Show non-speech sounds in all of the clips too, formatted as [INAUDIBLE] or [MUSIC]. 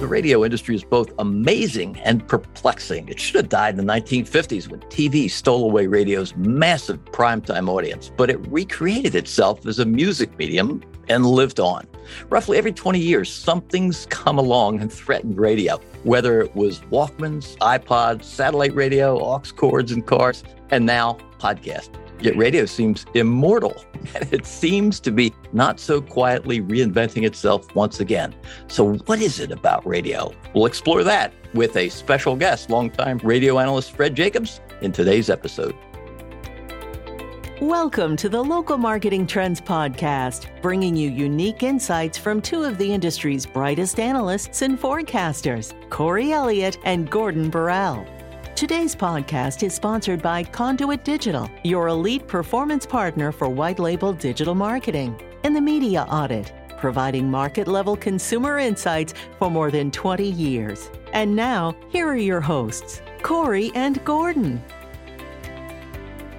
The radio industry is both amazing and perplexing. It should have died in the 1950s when TV stole away radio's massive primetime audience, but it recreated itself as a music medium and lived on. Roughly every 20 years, something's come along and threatened radio, whether it was Walkmans, iPods, satellite radio, aux cords and cars, and now podcast. Yet radio seems immortal, [LAUGHS] and it seems to be not so quietly reinventing itself once again. So, what is it about radio? We'll explore that with a special guest, longtime radio analyst Fred Jacobs, in today's episode. Welcome to the Local Marketing Trends Podcast, bringing you unique insights from two of the industry's brightest analysts and forecasters, Corey Elliott and Gordon Borrell. Today's podcast is sponsored by Conduit Digital, your elite performance partner for white label digital marketing, and the Media Audit, providing market level consumer insights for more than 20 years. And now, here are your hosts, Corey and Gordon.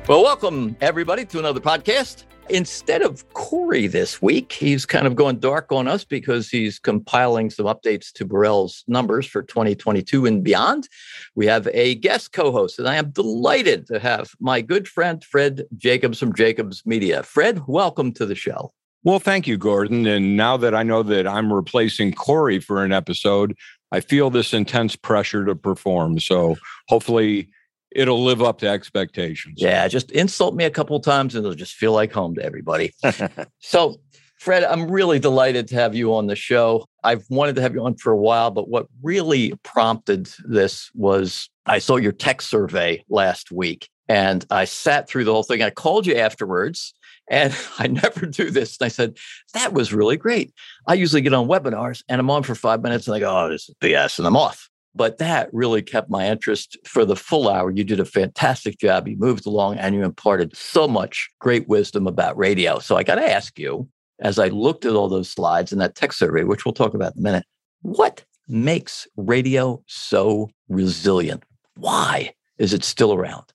Well, welcome everybody to another podcast. Instead of Corey this week, he's kind of going dark on us because he's compiling some updates to Borrell's numbers for 2022 and beyond. We have a guest co host, and I am delighted to have my good friend Fred Jacobs from Jacobs Media. Fred, welcome to the show. Well, thank you, Gordon. And now that I know that I'm replacing Corey for an episode, I feel this intense pressure to perform. So hopefully, it'll live up to expectations. Yeah, just insult me a couple of times and it'll just feel like home to everybody. [LAUGHS] so, Fred, I'm really delighted to have you on the show. I've wanted to have you on for a while, but what really prompted this was I saw your tech survey last week and I sat through the whole thing. I called you afterwards and [LAUGHS] I never do this. And I said, that was really great. I usually get on webinars and I'm on for five minutes and I go, oh, this is BS and I'm off. But that really kept my interest for the full hour. You did a fantastic job. You moved along and you imparted so much great wisdom about radio. So I got to ask you, as I looked at all those slides and that tech survey, which we'll talk about in a minute, what makes radio so resilient? Why is it still around?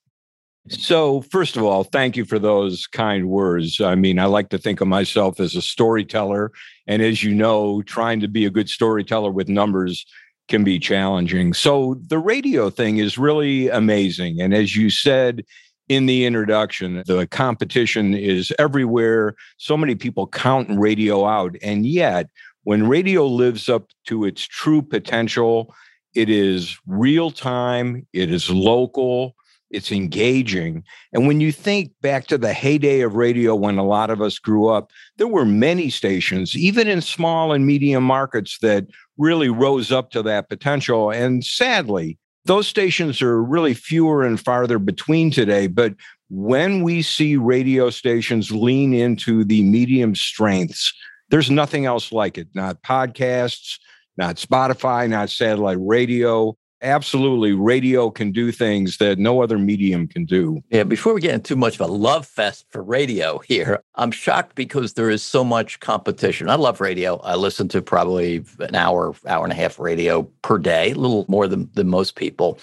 So, first of all, thank you for those kind words. I mean, I like to think of myself as a storyteller. And as you know, trying to be a good storyteller with numbers can be challenging. So the radio thing is really amazing. And as you said in the introduction, the competition is everywhere. So many people count radio out. And yet, when radio lives up to its true potential, it is real time, it is local, it's engaging. And when you think back to the heyday of radio when a lot of us grew up, there were many stations, even in small and medium markets, that really rose up to that potential. And sadly, those stations are really fewer and farther between today. But when we see radio stations lean into the medium strengths, there's nothing else like it. Not podcasts, not Spotify, not satellite radio absolutely radio can do things that no other medium can do. Yeah, before we get into too much of a love fest for radio here, I'm shocked because there is so much competition. I love radio. I listen to probably an hour, hour and a half radio per day, a little more than, than most people.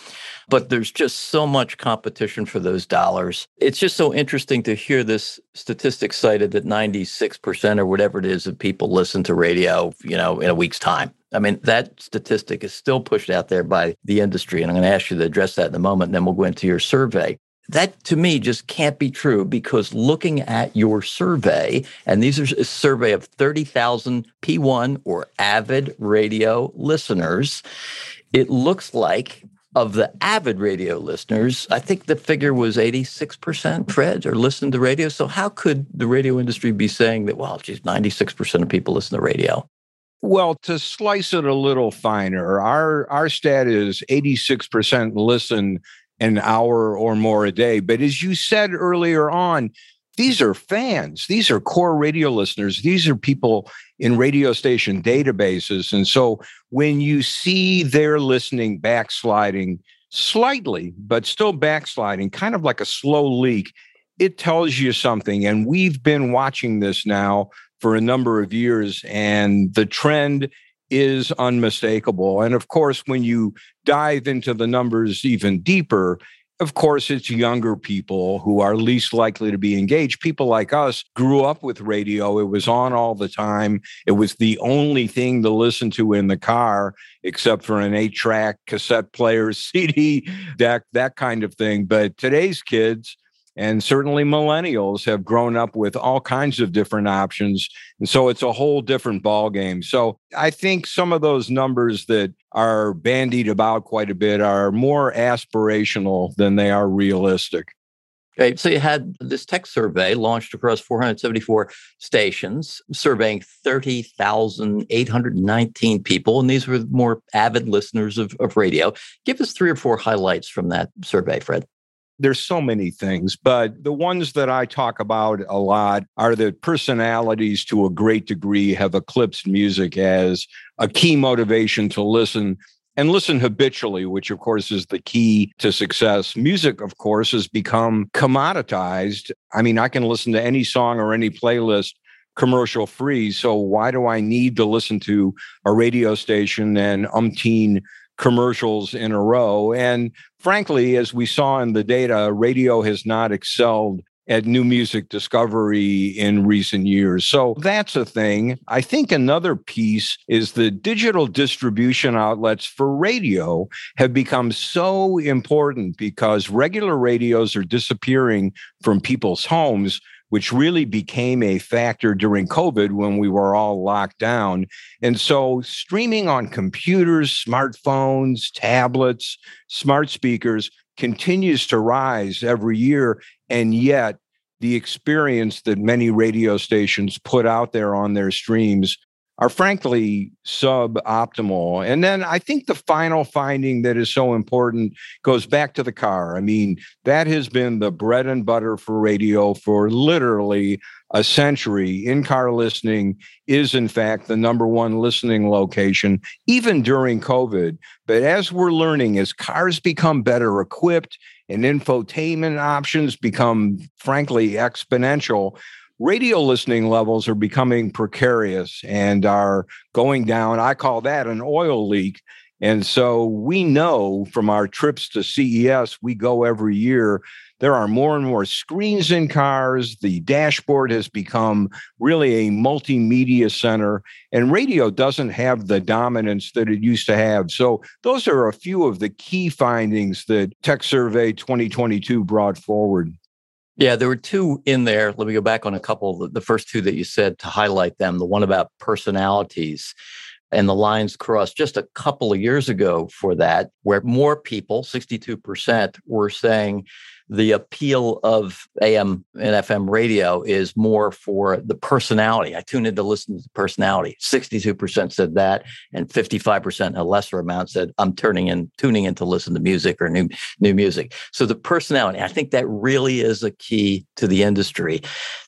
But there's just so much competition for those dollars. It's just so interesting to hear this statistic cited that 96% or whatever it is of people listen to radio, you know, in a week's time. I mean, that statistic is still pushed out there by the industry. And I'm going to ask you to address that in a moment. And then we'll go into your survey. That to me just can't be true because looking at your survey, and these are a survey of 30,000 P1 or avid radio listeners, it looks like of the avid radio listeners, I think the figure was 86%, Fred, or listen to radio. So how could the radio industry be saying that, well, geez, 96% of people listen to radio? Well, to slice it a little finer, our our stat is 86% listen an hour or more a day. But as you said earlier on, these are fans. These are core radio listeners. These are people in radio station databases. And so when you see their listening backsliding slightly, but still backsliding, kind of like a slow leak, it tells you something. And we've been watching this now for a number of years, and the trend is unmistakable. And of course, when you dive into the numbers even deeper, of course, it's younger people who are least likely to be engaged. People like us grew up with radio. It was on all the time. It was the only thing to listen to in the car, except for an eight track cassette player, [LAUGHS] CD deck, that kind of thing. But today's kids, and certainly millennials have grown up with all kinds of different options and so it's a whole different ballgame. so i think some of those numbers that are bandied about quite a bit are more aspirational than they are realistic Okay, so you had this tech survey launched across 474 stations, surveying 30,819 people. And these were more avid listeners of, of radio. Give us three or four highlights from that survey, Fred. There's so many things, but the ones that I talk about a lot are that personalities to a great degree have eclipsed music as a key motivation to listen and listen habitually, which of course is the key to success. Music, of course, has become commoditized. I mean, I can listen to any song or any playlist commercial free. So why do I need to listen to a radio station and umpteen commercials in a row. And frankly, as we saw in the data, radio has not excelled at new music discovery in recent years. So that's a thing. I think another piece is the digital distribution outlets for radio have become so important because regular radios are disappearing from people's homes which really became a factor during COVID when we were all locked down. And so, streaming on computers, smartphones, tablets, smart speakers continues to rise every year. And yet, the experience that many radio stations put out there on their streams are frankly suboptimal. And then I think the final finding that is so important goes back to the car. I mean, that has been the bread and butter for radio for literally a century. In car listening is, in fact, the number one listening location, even during COVID. But as we're learning, as cars become better equipped and infotainment options become, frankly, exponential, radio listening levels are becoming precarious and are going down. I call that an oil leak. And so we know from our trips to CES, we go every year. There are more and more screens in cars. The dashboard has become really a multimedia center, and radio doesn't have the dominance that it used to have. So, those are a few of the key findings that Tech Survey 2022 brought forward. Yeah, there were two in there. Let me go back on a couple. The first two that you said to highlight them the one about personalities and the lines crossed just a couple of years ago for that, where more people, 62%, were saying the appeal of AM and FM radio is more for the personality. I tune in to listen to the personality. 62% said that, and 55%, a lesser amount, said I'm turning in, tuning in to listen to music or new new music. So the personality, I think that really is a key to the industry.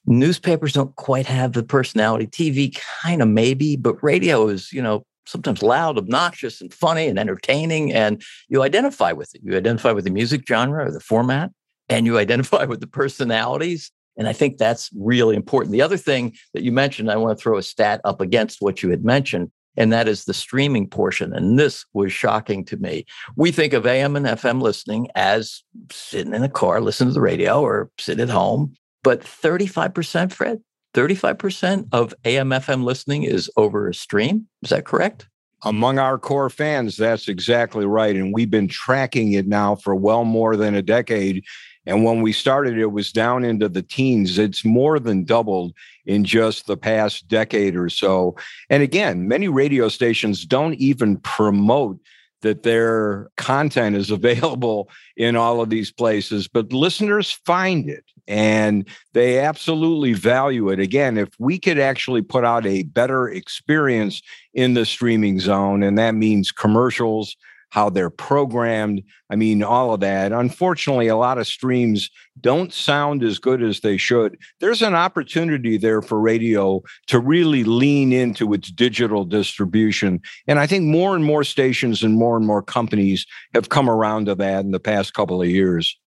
Newspapers don't quite have the personality. TV kind of maybe, but radio is, you know, sometimes loud, obnoxious, and funny and entertaining. And you identify with it. You identify with the music genre or the format and you [LAUGHS] identify with the personalities. And I think that's really important. The other thing that you mentioned, I want to throw a stat up against what you had mentioned, and that is the streaming portion. And this was shocking to me. We think of AM and FM listening as sitting in a car, listening to the radio, or sit at home. But 35%, Fred, 35% of AM FM listening is over a stream. Is that correct? Among our core fans, that's exactly right. And we've been tracking it now for well more than a decade. And when we started, it was down into the teens. It's more than doubled in just the past decade or so. And again, many radio stations don't even promote that their content is [LAUGHS] available in all of these places, but listeners find it and they absolutely value it. Again, if we could actually put out a better experience in the streaming zone, and that means commercials, how they're programmed. I mean, all of that. Unfortunately, a lot of streams don't sound as good as they should. There's an opportunity there for radio to really lean into its digital distribution. And I think more and more stations and more and more companies have come around to that in the past couple of years.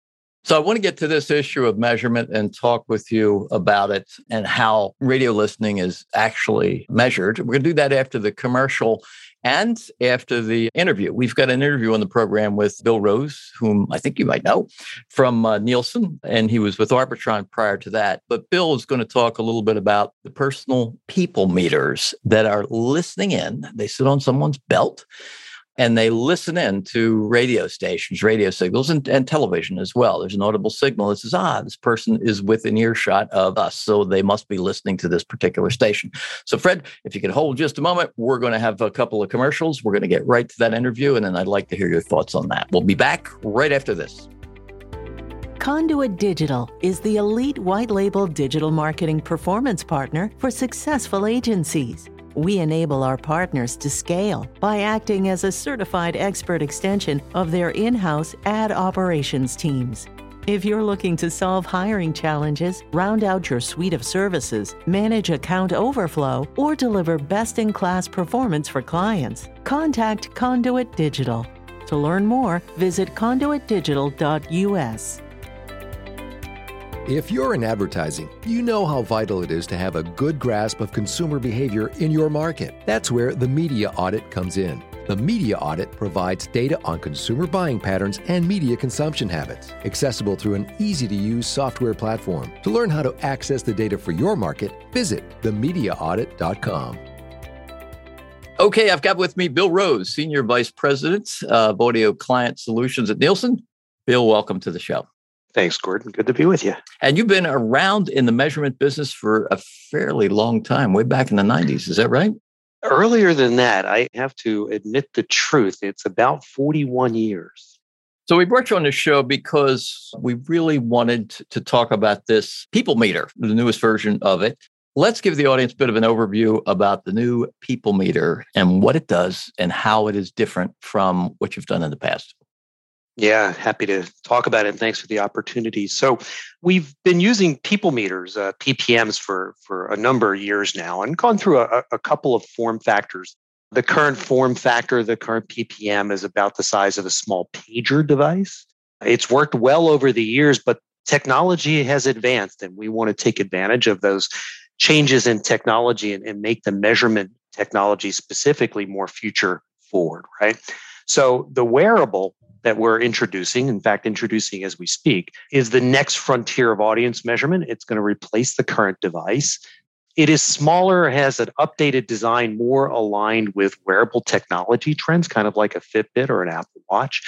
So I want to get to this issue of measurement and talk with you about it and how radio listening is actually measured. We're going to do that after the commercial and after the interview. We've got an interview on the program with Bill Rose, whom I think you might know from uh, Nielsen, and he was with Arbitron prior to that. But Bill is going to talk a little bit about the personal people meters that are listening in. They sit on someone's belt and they listen in to radio stations, radio signals, and, and television as well. There's an audible signal that says, ah, this person is within earshot of us. So they must be listening to this particular station. So, Fred, if you could hold just a moment, we're going to have a couple of commercials. We're going to get right to that interview. And then I'd like to hear your thoughts on that. We'll be back right after this. Conduit Digital is the elite white label digital marketing performance partner for successful agencies. We enable our partners to scale by acting as a certified expert extension of their in house ad operations teams. If you're looking to solve hiring challenges, round out your suite of services, manage account overflow, or deliver best in class performance for clients, contact Conduit Digital. To learn more, visit conduitdigital.us. If you're in advertising, you know how vital it is to have a good grasp of consumer behavior in your market. That's where the media audit comes in. The media audit provides data on consumer buying patterns and media consumption habits, accessible through an easy to use software platform. To learn how to access the data for your market, visit themediaaudit.com. Okay, I've got with me Bill Rose, Senior Vice President of Audio Client Solutions at Nielsen. Bill, welcome to the show. Thanks, Gordon. Good to be with you. And you've been around in the measurement business for a fairly long time, way back in the 90s. Is that right? Earlier than that, I have to admit the truth. It's about 41 years. So we brought you on the show because we really wanted to talk about this People Meter, the newest version of it. Let's give the audience a bit of an overview about the new People Meter and what it does and how it is different from what you've done in the past. Yeah, happy to talk about it. And thanks for the opportunity. So, we've been using people meters, uh, PPMs, for for a number of years now, and gone through a, a couple of form factors. The current form factor, the current PPM, is about the size of a small pager device. It's worked well over the years, but technology has advanced, and we want to take advantage of those changes in technology and, and make the measurement technology specifically more future forward. Right. So the wearable that we're introducing, in fact, introducing as we speak, is the next frontier of audience measurement. It's going to replace the current device. It is smaller, has an updated design more aligned with wearable technology trends, kind of like a Fitbit or an Apple Watch.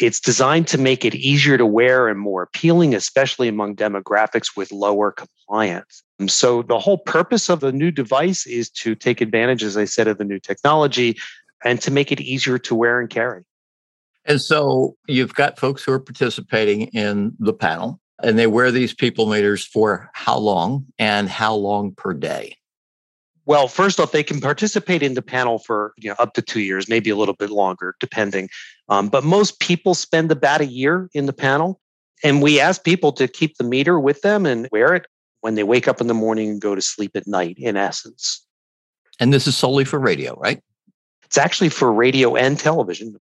It's designed to make it easier to wear and more appealing, especially among demographics with lower compliance. And so, the whole purpose of the new device is to take advantage, as I said, of the new technology and to make it easier to wear and carry. And so you've got folks who are participating in the panel and they wear these people meters for how long and how long per day? Well, first off, they can participate in the panel for you know up to two years, maybe a little bit longer, depending. Um, but most people spend about a year in the panel, and we ask people to keep the meter with them and wear it when they wake up in the morning and go to sleep at night. In essence, and this is solely for radio, right? It's actually for radio and television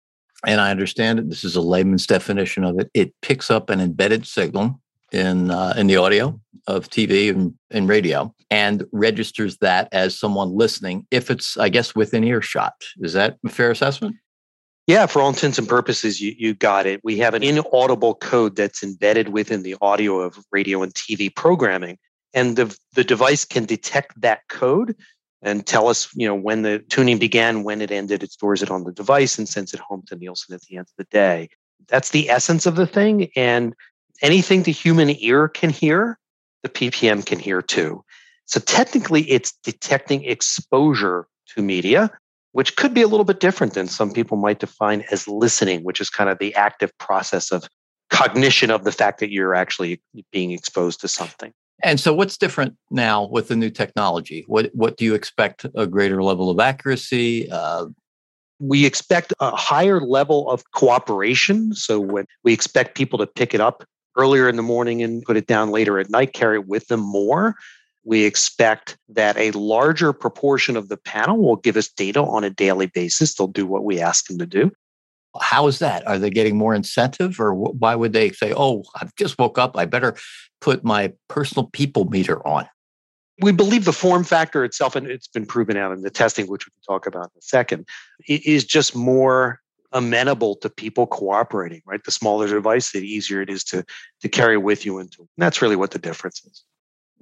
and I understand it. This is a layman's definition of it. It picks up an embedded signal in uh, in the audio of TV and, and radio and registers that as someone listening if it's I guess within earshot. Is that a fair assessment? Yeah, for all intents and purposes, you, you got it. We have an inaudible code that's embedded within the audio of radio and TV programming. And the, the device can detect that code and tell us, you know, when the tuning began, when it ended. It stores it on the device and sends it home to Nielsen at the end of the day. That's the essence of the thing. And anything the human ear can hear, the PPM can hear too. So technically, it's detecting exposure to media, which could be a little bit different than some people might define as listening, which is kind of the active process of cognition of the fact that you're actually being exposed to something. And so, what's different now with the new technology? What what do you expect a greater level of accuracy? Uh, we expect a higher level of cooperation. So when we expect people to pick it up earlier in the morning and put it down later at night, carry it with them more. We expect that a larger proportion of the panel will give us data on a daily basis. They'll do what we ask them to do. How is that? Are they getting more incentive or why would they say, oh, I've just woke up. I better put my personal people meter on? We believe the form factor itself, and it's been proven out in the testing, which we can talk about in a second, is just more amenable to people cooperating, right? The smaller the device, the easier it is to, to carry with you. And that's really what the difference is.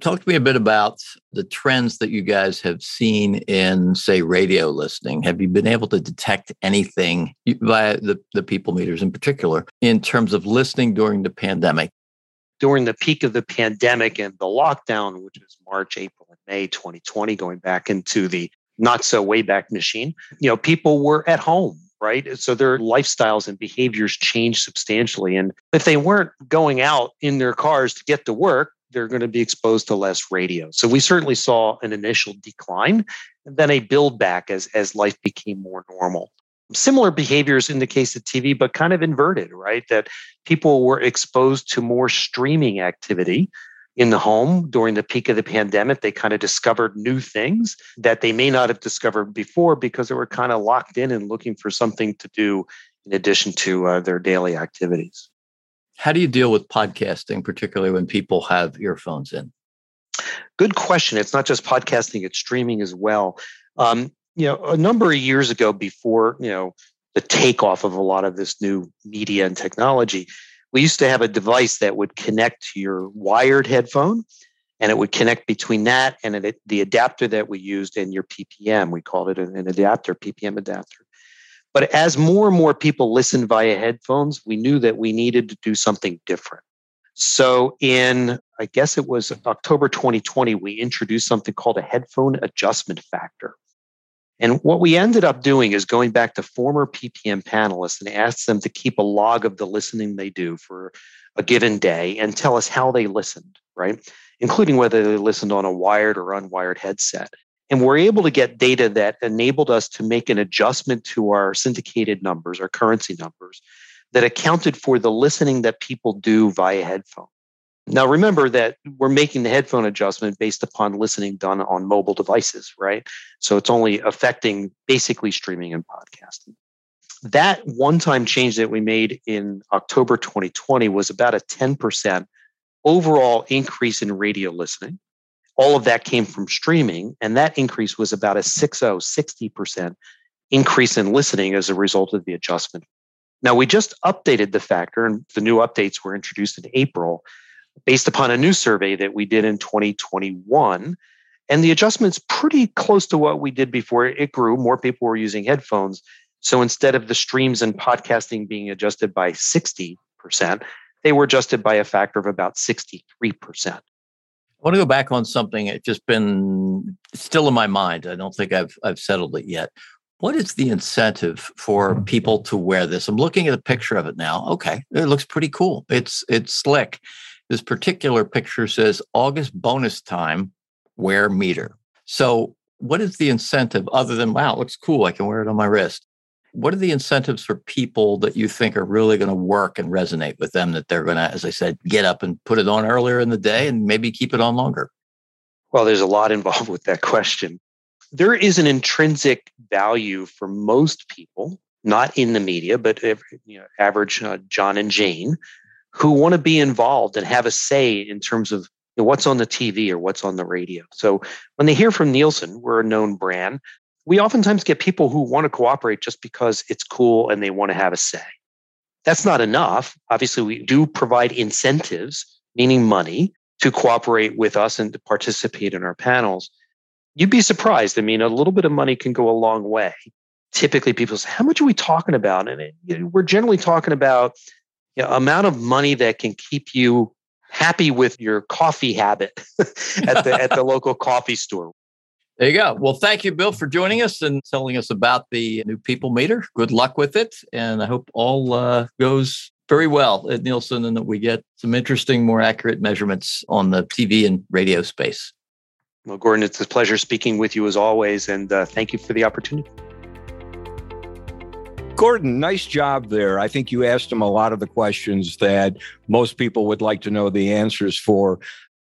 Talk to me a bit about the trends that you guys have seen in, say, radio listening. Have you been able to detect anything via the, the people meters in particular in terms of listening during the pandemic? During the peak of the pandemic and the lockdown, which was March, April, and May 2020, going back into the not so way back machine, you know, people were at home right? So their lifestyles and behaviors changed substantially. And if they weren't going out in their cars to get to work, they're going to be exposed to less radio. So we certainly saw an initial decline and then a build back as, as life became more normal. Similar behaviors in the case of TV, but kind of inverted, right? That people were exposed to more streaming activity in the home during the peak of the pandemic. They kind of discovered new things that they may not have discovered before because they were kind of locked in and looking for something to do in addition to uh, their daily activities. How do you deal with podcasting, particularly when people have earphones in? Good question. It's not just podcasting; it's streaming as well. Um, you know, a number of years ago, before you know the takeoff of a lot of this new media and technology, we used to have a device that would connect to your wired headphone, and it would connect between that and the adapter that we used in your PPM. We called it an adapter, PPM adapter. But as more and more people listened via headphones, we knew that we needed to do something different. So in, I guess it was October 2020, we introduced something called a headphone adjustment factor. And what we ended up doing is going back to former PPM panelists and asked them to keep a log of the listening they do for a given day and tell us how they listened, right? Including whether they listened on a wired or unwired headset. And we're able to get data that enabled us to make an adjustment to our syndicated numbers, our currency numbers, that accounted for the listening that people do via headphone. Now, remember that we're making the headphone adjustment based upon listening done on mobile devices, right? So it's only affecting basically streaming and podcasting. That one time change that we made in October 2020 was about a 10% overall increase in radio listening all of that came from streaming. And that increase was about a 60, 60% increase in listening as a result of the adjustment. Now, we just updated the factor, and the new updates were introduced in April based upon a new survey that we did in 2021. And the adjustment's pretty close to what we did before. It grew, more people were using headphones. So instead of the streams and podcasting being adjusted by 60%, they were adjusted by a factor of about 63%. I want to go back on something that's just been still in my mind. I don't think I've I've settled it yet. What is the incentive for people to wear this? I'm looking at a picture of it now. Okay, it looks pretty cool. It's it's slick. This particular picture says August bonus time wear meter. So what is the incentive other than wow, it looks cool. I can wear it on my wrist what are the incentives for people that you think are really going to work and resonate with them that they're going to, as I said, get up and put it on earlier in the day and maybe keep it on longer? Well, there's a lot [LAUGHS] involved with that question. There is an intrinsic value for most people, not in the media, but you know, average uh, John and Jane, who want to be involved and have a say in terms of what's on the TV or what's on the radio. So when they hear from Nielsen, we're a known brand we oftentimes get people who want to cooperate just because it's cool and they want to have a say. That's not enough. Obviously, we do provide incentives, meaning money, to cooperate with us and to participate in our panels. You'd be surprised. I mean, a little bit of money can go a long way. Typically, people say, How much are we talking about? And it, you know, we're generally talking about you know, amount of money that can keep you happy with your coffee habit [LAUGHS] at the at the local coffee store. There you go. Well, thank you, Bill, for joining us and telling us about the new People Meter. Good luck with it. And I hope all uh, goes very well at Nielsen and that we get some interesting, more accurate measurements on the TV and radio space. Well, Gordon, it's a pleasure speaking with you as always. And uh, thank you for the opportunity. Gordon, nice job there. I think you asked him a lot of the questions that most people would like to know the answers for.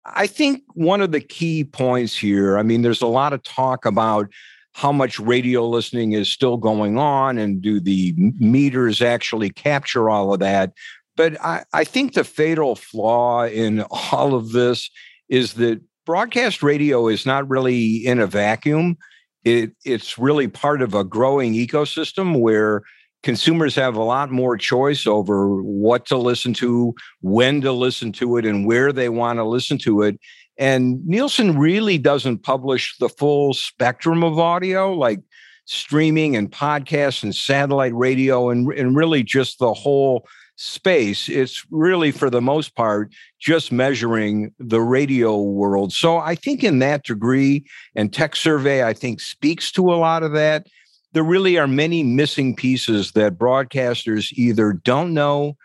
I think one of the key points here, I mean, there's a lot of talk about how much radio listening is still going on and do the meters actually capture all of that. But I, I think the fatal flaw in [LAUGHS] all of this is that broadcast radio is not really in a vacuum. It, it's really part of a growing ecosystem where consumers have a lot more choice over what to listen to, when to listen to it, and where they want to listen to it. And Nielsen really doesn't publish the full spectrum of audio, like streaming and podcasts and satellite radio, and, and really just the whole space. It's really, for the most part, just measuring the radio world. So I think, in that degree, and Tech Survey, I think, speaks to a lot of that. There really are many missing pieces that broadcasters either don't know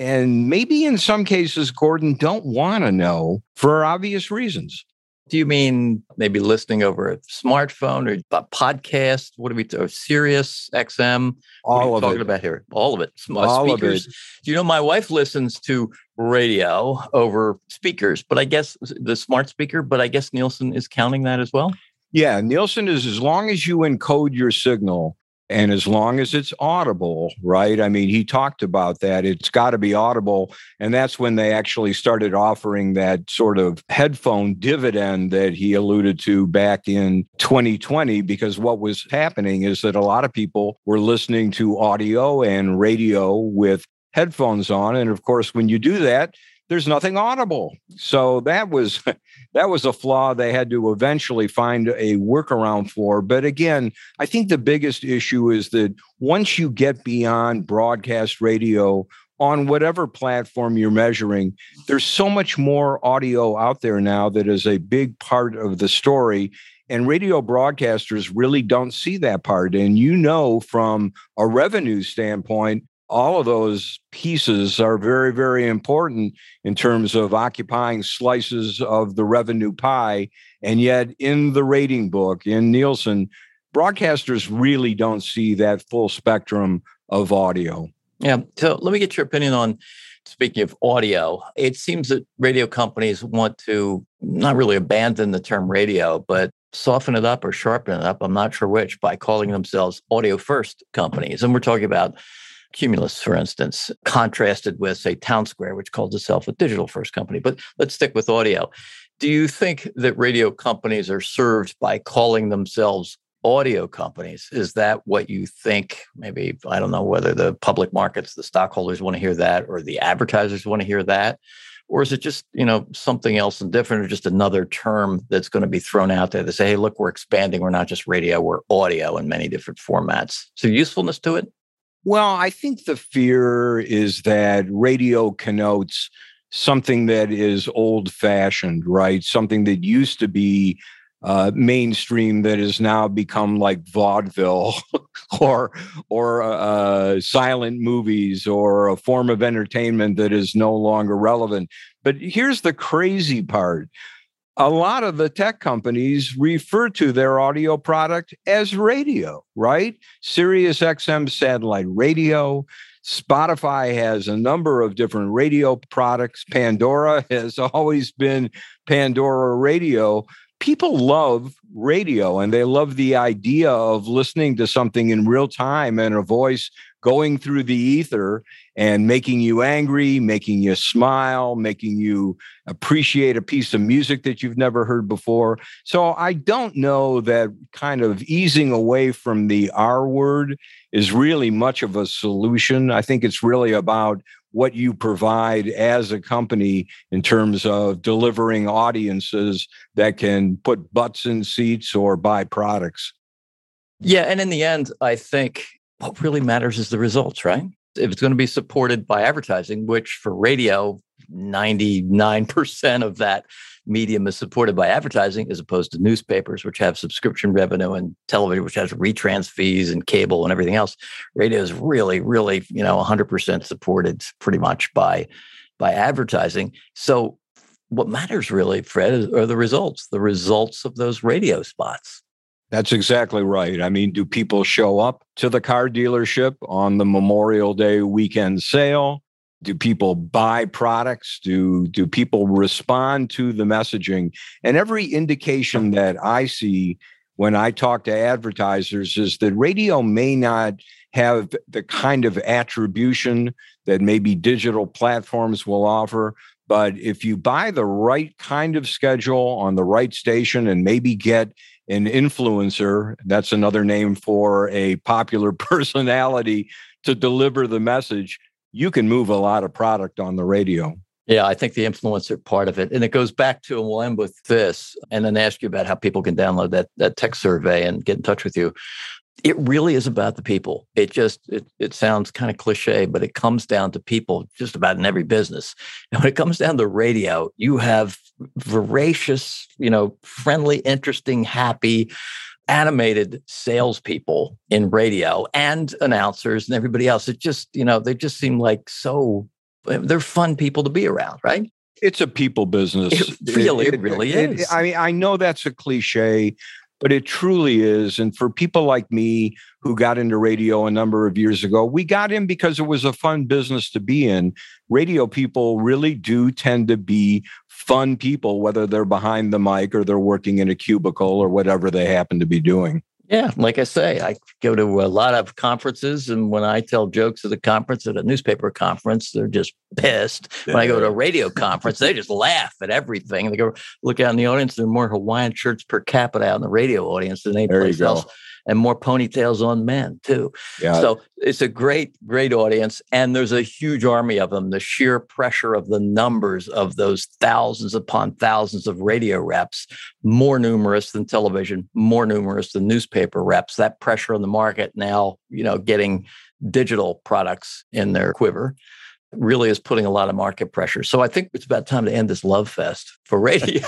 and maybe in some cases, Gordon, don't want to know for obvious reasons. Do you mean maybe listening over a smartphone or a podcast? What are we talking? Sirius XM? All of talking it. about here? All of it. Uh, All speakers. of it. Do you know my wife listens to radio over speakers, but I guess the smart speaker, but I guess Nielsen is counting that as well. Yeah, Nielsen is as long as you encode your signal, and as long as it's audible, right? I mean, he talked about that. It's got to be audible. And that's when they actually started offering that sort of headphone dividend that he alluded to back in 2020. Because what was happening is that a lot of people were listening to audio and radio with headphones on. And of course, when you do that, there's nothing audible. So that was [LAUGHS] that was a flaw they had to eventually find a workaround for. But again, I think the biggest issue is that once you get beyond broadcast radio on whatever platform you're measuring, there's so much more audio out there now that is a big part of the story. And radio broadcasters really don't see that part. And you know, from a revenue standpoint, all of those pieces are very, very important in terms of occupying slices of the revenue pie. And yet, in the rating book, in Nielsen, broadcasters really don't see that full spectrum of audio. Yeah. So let me get your opinion on speaking of audio. It seems that radio companies want to not really abandon the term radio, but soften it up or sharpen it up. I'm not sure which by calling themselves audio first companies. And we're talking about Cumulus, for instance, contrasted with, say, Townsquare, which calls itself a digital first company. But let's stick with audio. Do you think that radio companies are served by calling themselves audio companies? Is that what you think? Maybe, I don't know whether the public markets, the stockholders want to hear that, or the advertisers want to hear that. Or is it just, you know, something else and different, or just another term that's going to be thrown out there to say, hey, look, we're expanding. We're not just radio, we're audio in many different formats. So usefulness to it? Well, I think the fear is that radio connotes something that is old fashioned, right? Something that used to be uh, mainstream that has now become like vaudeville [LAUGHS] or or uh, silent movies or a form of entertainment that is no longer relevant. But here's the crazy part a lot of the tech companies refer to their audio product as radio, right? Sirius XM satellite radio. Spotify has a number of different radio products. Pandora [LAUGHS] has always been Pandora Radio. People love radio and they love the idea of listening to something in real time and a voice going through the ether and making you angry, making you smile, making you appreciate a piece of music that you've never heard before. So I don't know that kind of easing away from the R word is really much of a solution. I think it's really about what you provide as a company in terms of delivering audiences that can put butts in seats or buy products. Yeah. And in the end, I think what really matters is the results, right? If it's going to be supported by advertising, which for radio, 99% of that medium is supported by advertising as opposed to newspapers, which have subscription revenue and television, which has retrans fees and cable and everything else. Radio is really, really, you know, 100% supported pretty much by, by advertising. So what matters really, Fred, are the results, the results of those radio spots. That's exactly right. I mean, do people show up to the car dealership on the Memorial Day weekend sale? Do people buy products? Do do people respond to the messaging? And every indication that I see when I talk to advertisers is that radio may not have the kind of attribution that maybe digital platforms will offer. But if you buy the right kind of schedule on the right station and maybe get an influencer, that's another name for a popular [LAUGHS] personality to deliver the message, you can move a lot of product on the radio. Yeah, I think the influencer part of it. And it goes back to, and we'll end with this, and then ask you about how people can download that, that tech survey and get in touch with you. It really is about the people. It just, it, it sounds kind of cliche, but it comes down to people just about in every business. And when it comes down to radio, you have voracious, you know, friendly, interesting, happy, animated salespeople in radio and announcers and everybody else. It just, you know, they just seem like so they're fun people to be around, right? It's a people business. It really, it, it really it, is. I mean, I know that's a cliche, but it truly is. And for people like me who got into radio a number of years ago, we got in because it was a fun business to be in. Radio people really do tend to be fun people, whether they're behind the mic or they're working in a cubicle or whatever they happen to be doing. Yeah, like I say, I go to a lot of conferences, and when I tell jokes at a conference, at a newspaper conference, they're just [LAUGHS] pissed. When I go to a radio conference, they just laugh at everything. They go look out in the audience. There are more Hawaiian shirts per capita out in the radio audience than any place else and more ponytails on men too. Yeah. So it's a great, great audience. And there's a huge army of them. The sheer pressure of the numbers of those thousands upon thousands of radio reps, more numerous than television, more numerous than newspaper reps. That pressure on the market now, you know, getting digital products in their quiver really is putting a lot of market pressure. So I think it's about time to end this love fest for [LAUGHS] radio.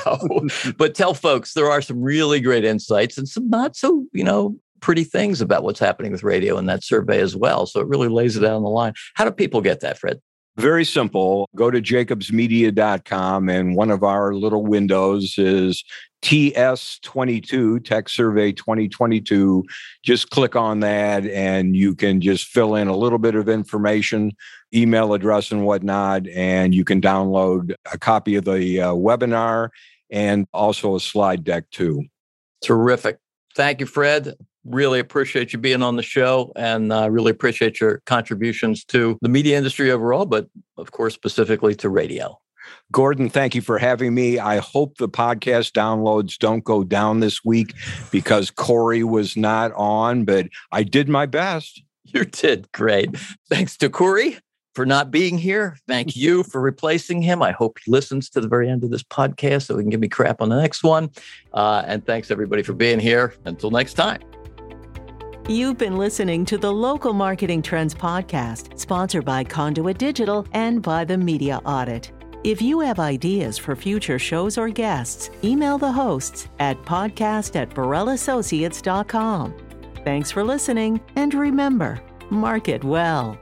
but tell folks there are some really great insights and some not so, you know, pretty things about what's happening with radio in that survey as well. So it really lays it out on the line. How do people get that, Fred? Very simple. Go to jacobsmedia.com and one of our little windows is TS22, Tech Survey 2022. Just click on that and you can just fill in a little bit of information, email address and whatnot, and you can download a copy of the uh, webinar and also a slide deck too. Terrific. Thank you, Fred. Really appreciate you being on the show and uh, really appreciate your contributions to the media industry overall, but of course, specifically to radio. Gordon, thank you for having me. I hope the podcast downloads don't go down this week because Corey was not on, but I did my best. [LAUGHS] You did great. Thanks to Corey for not being here. Thank [LAUGHS] you for replacing him. I hope he listens to the very end of this podcast so he can give me crap on the next one. Uh, and thanks everybody for being here. Until next time. You've been listening to the Local Marketing Trends Podcast, sponsored by Conduit Digital and by the Media Audit. If you have ideas for future shows or guests, email the hosts at podcast at BorrellAssociates.com. Thanks for listening, and remember, market well.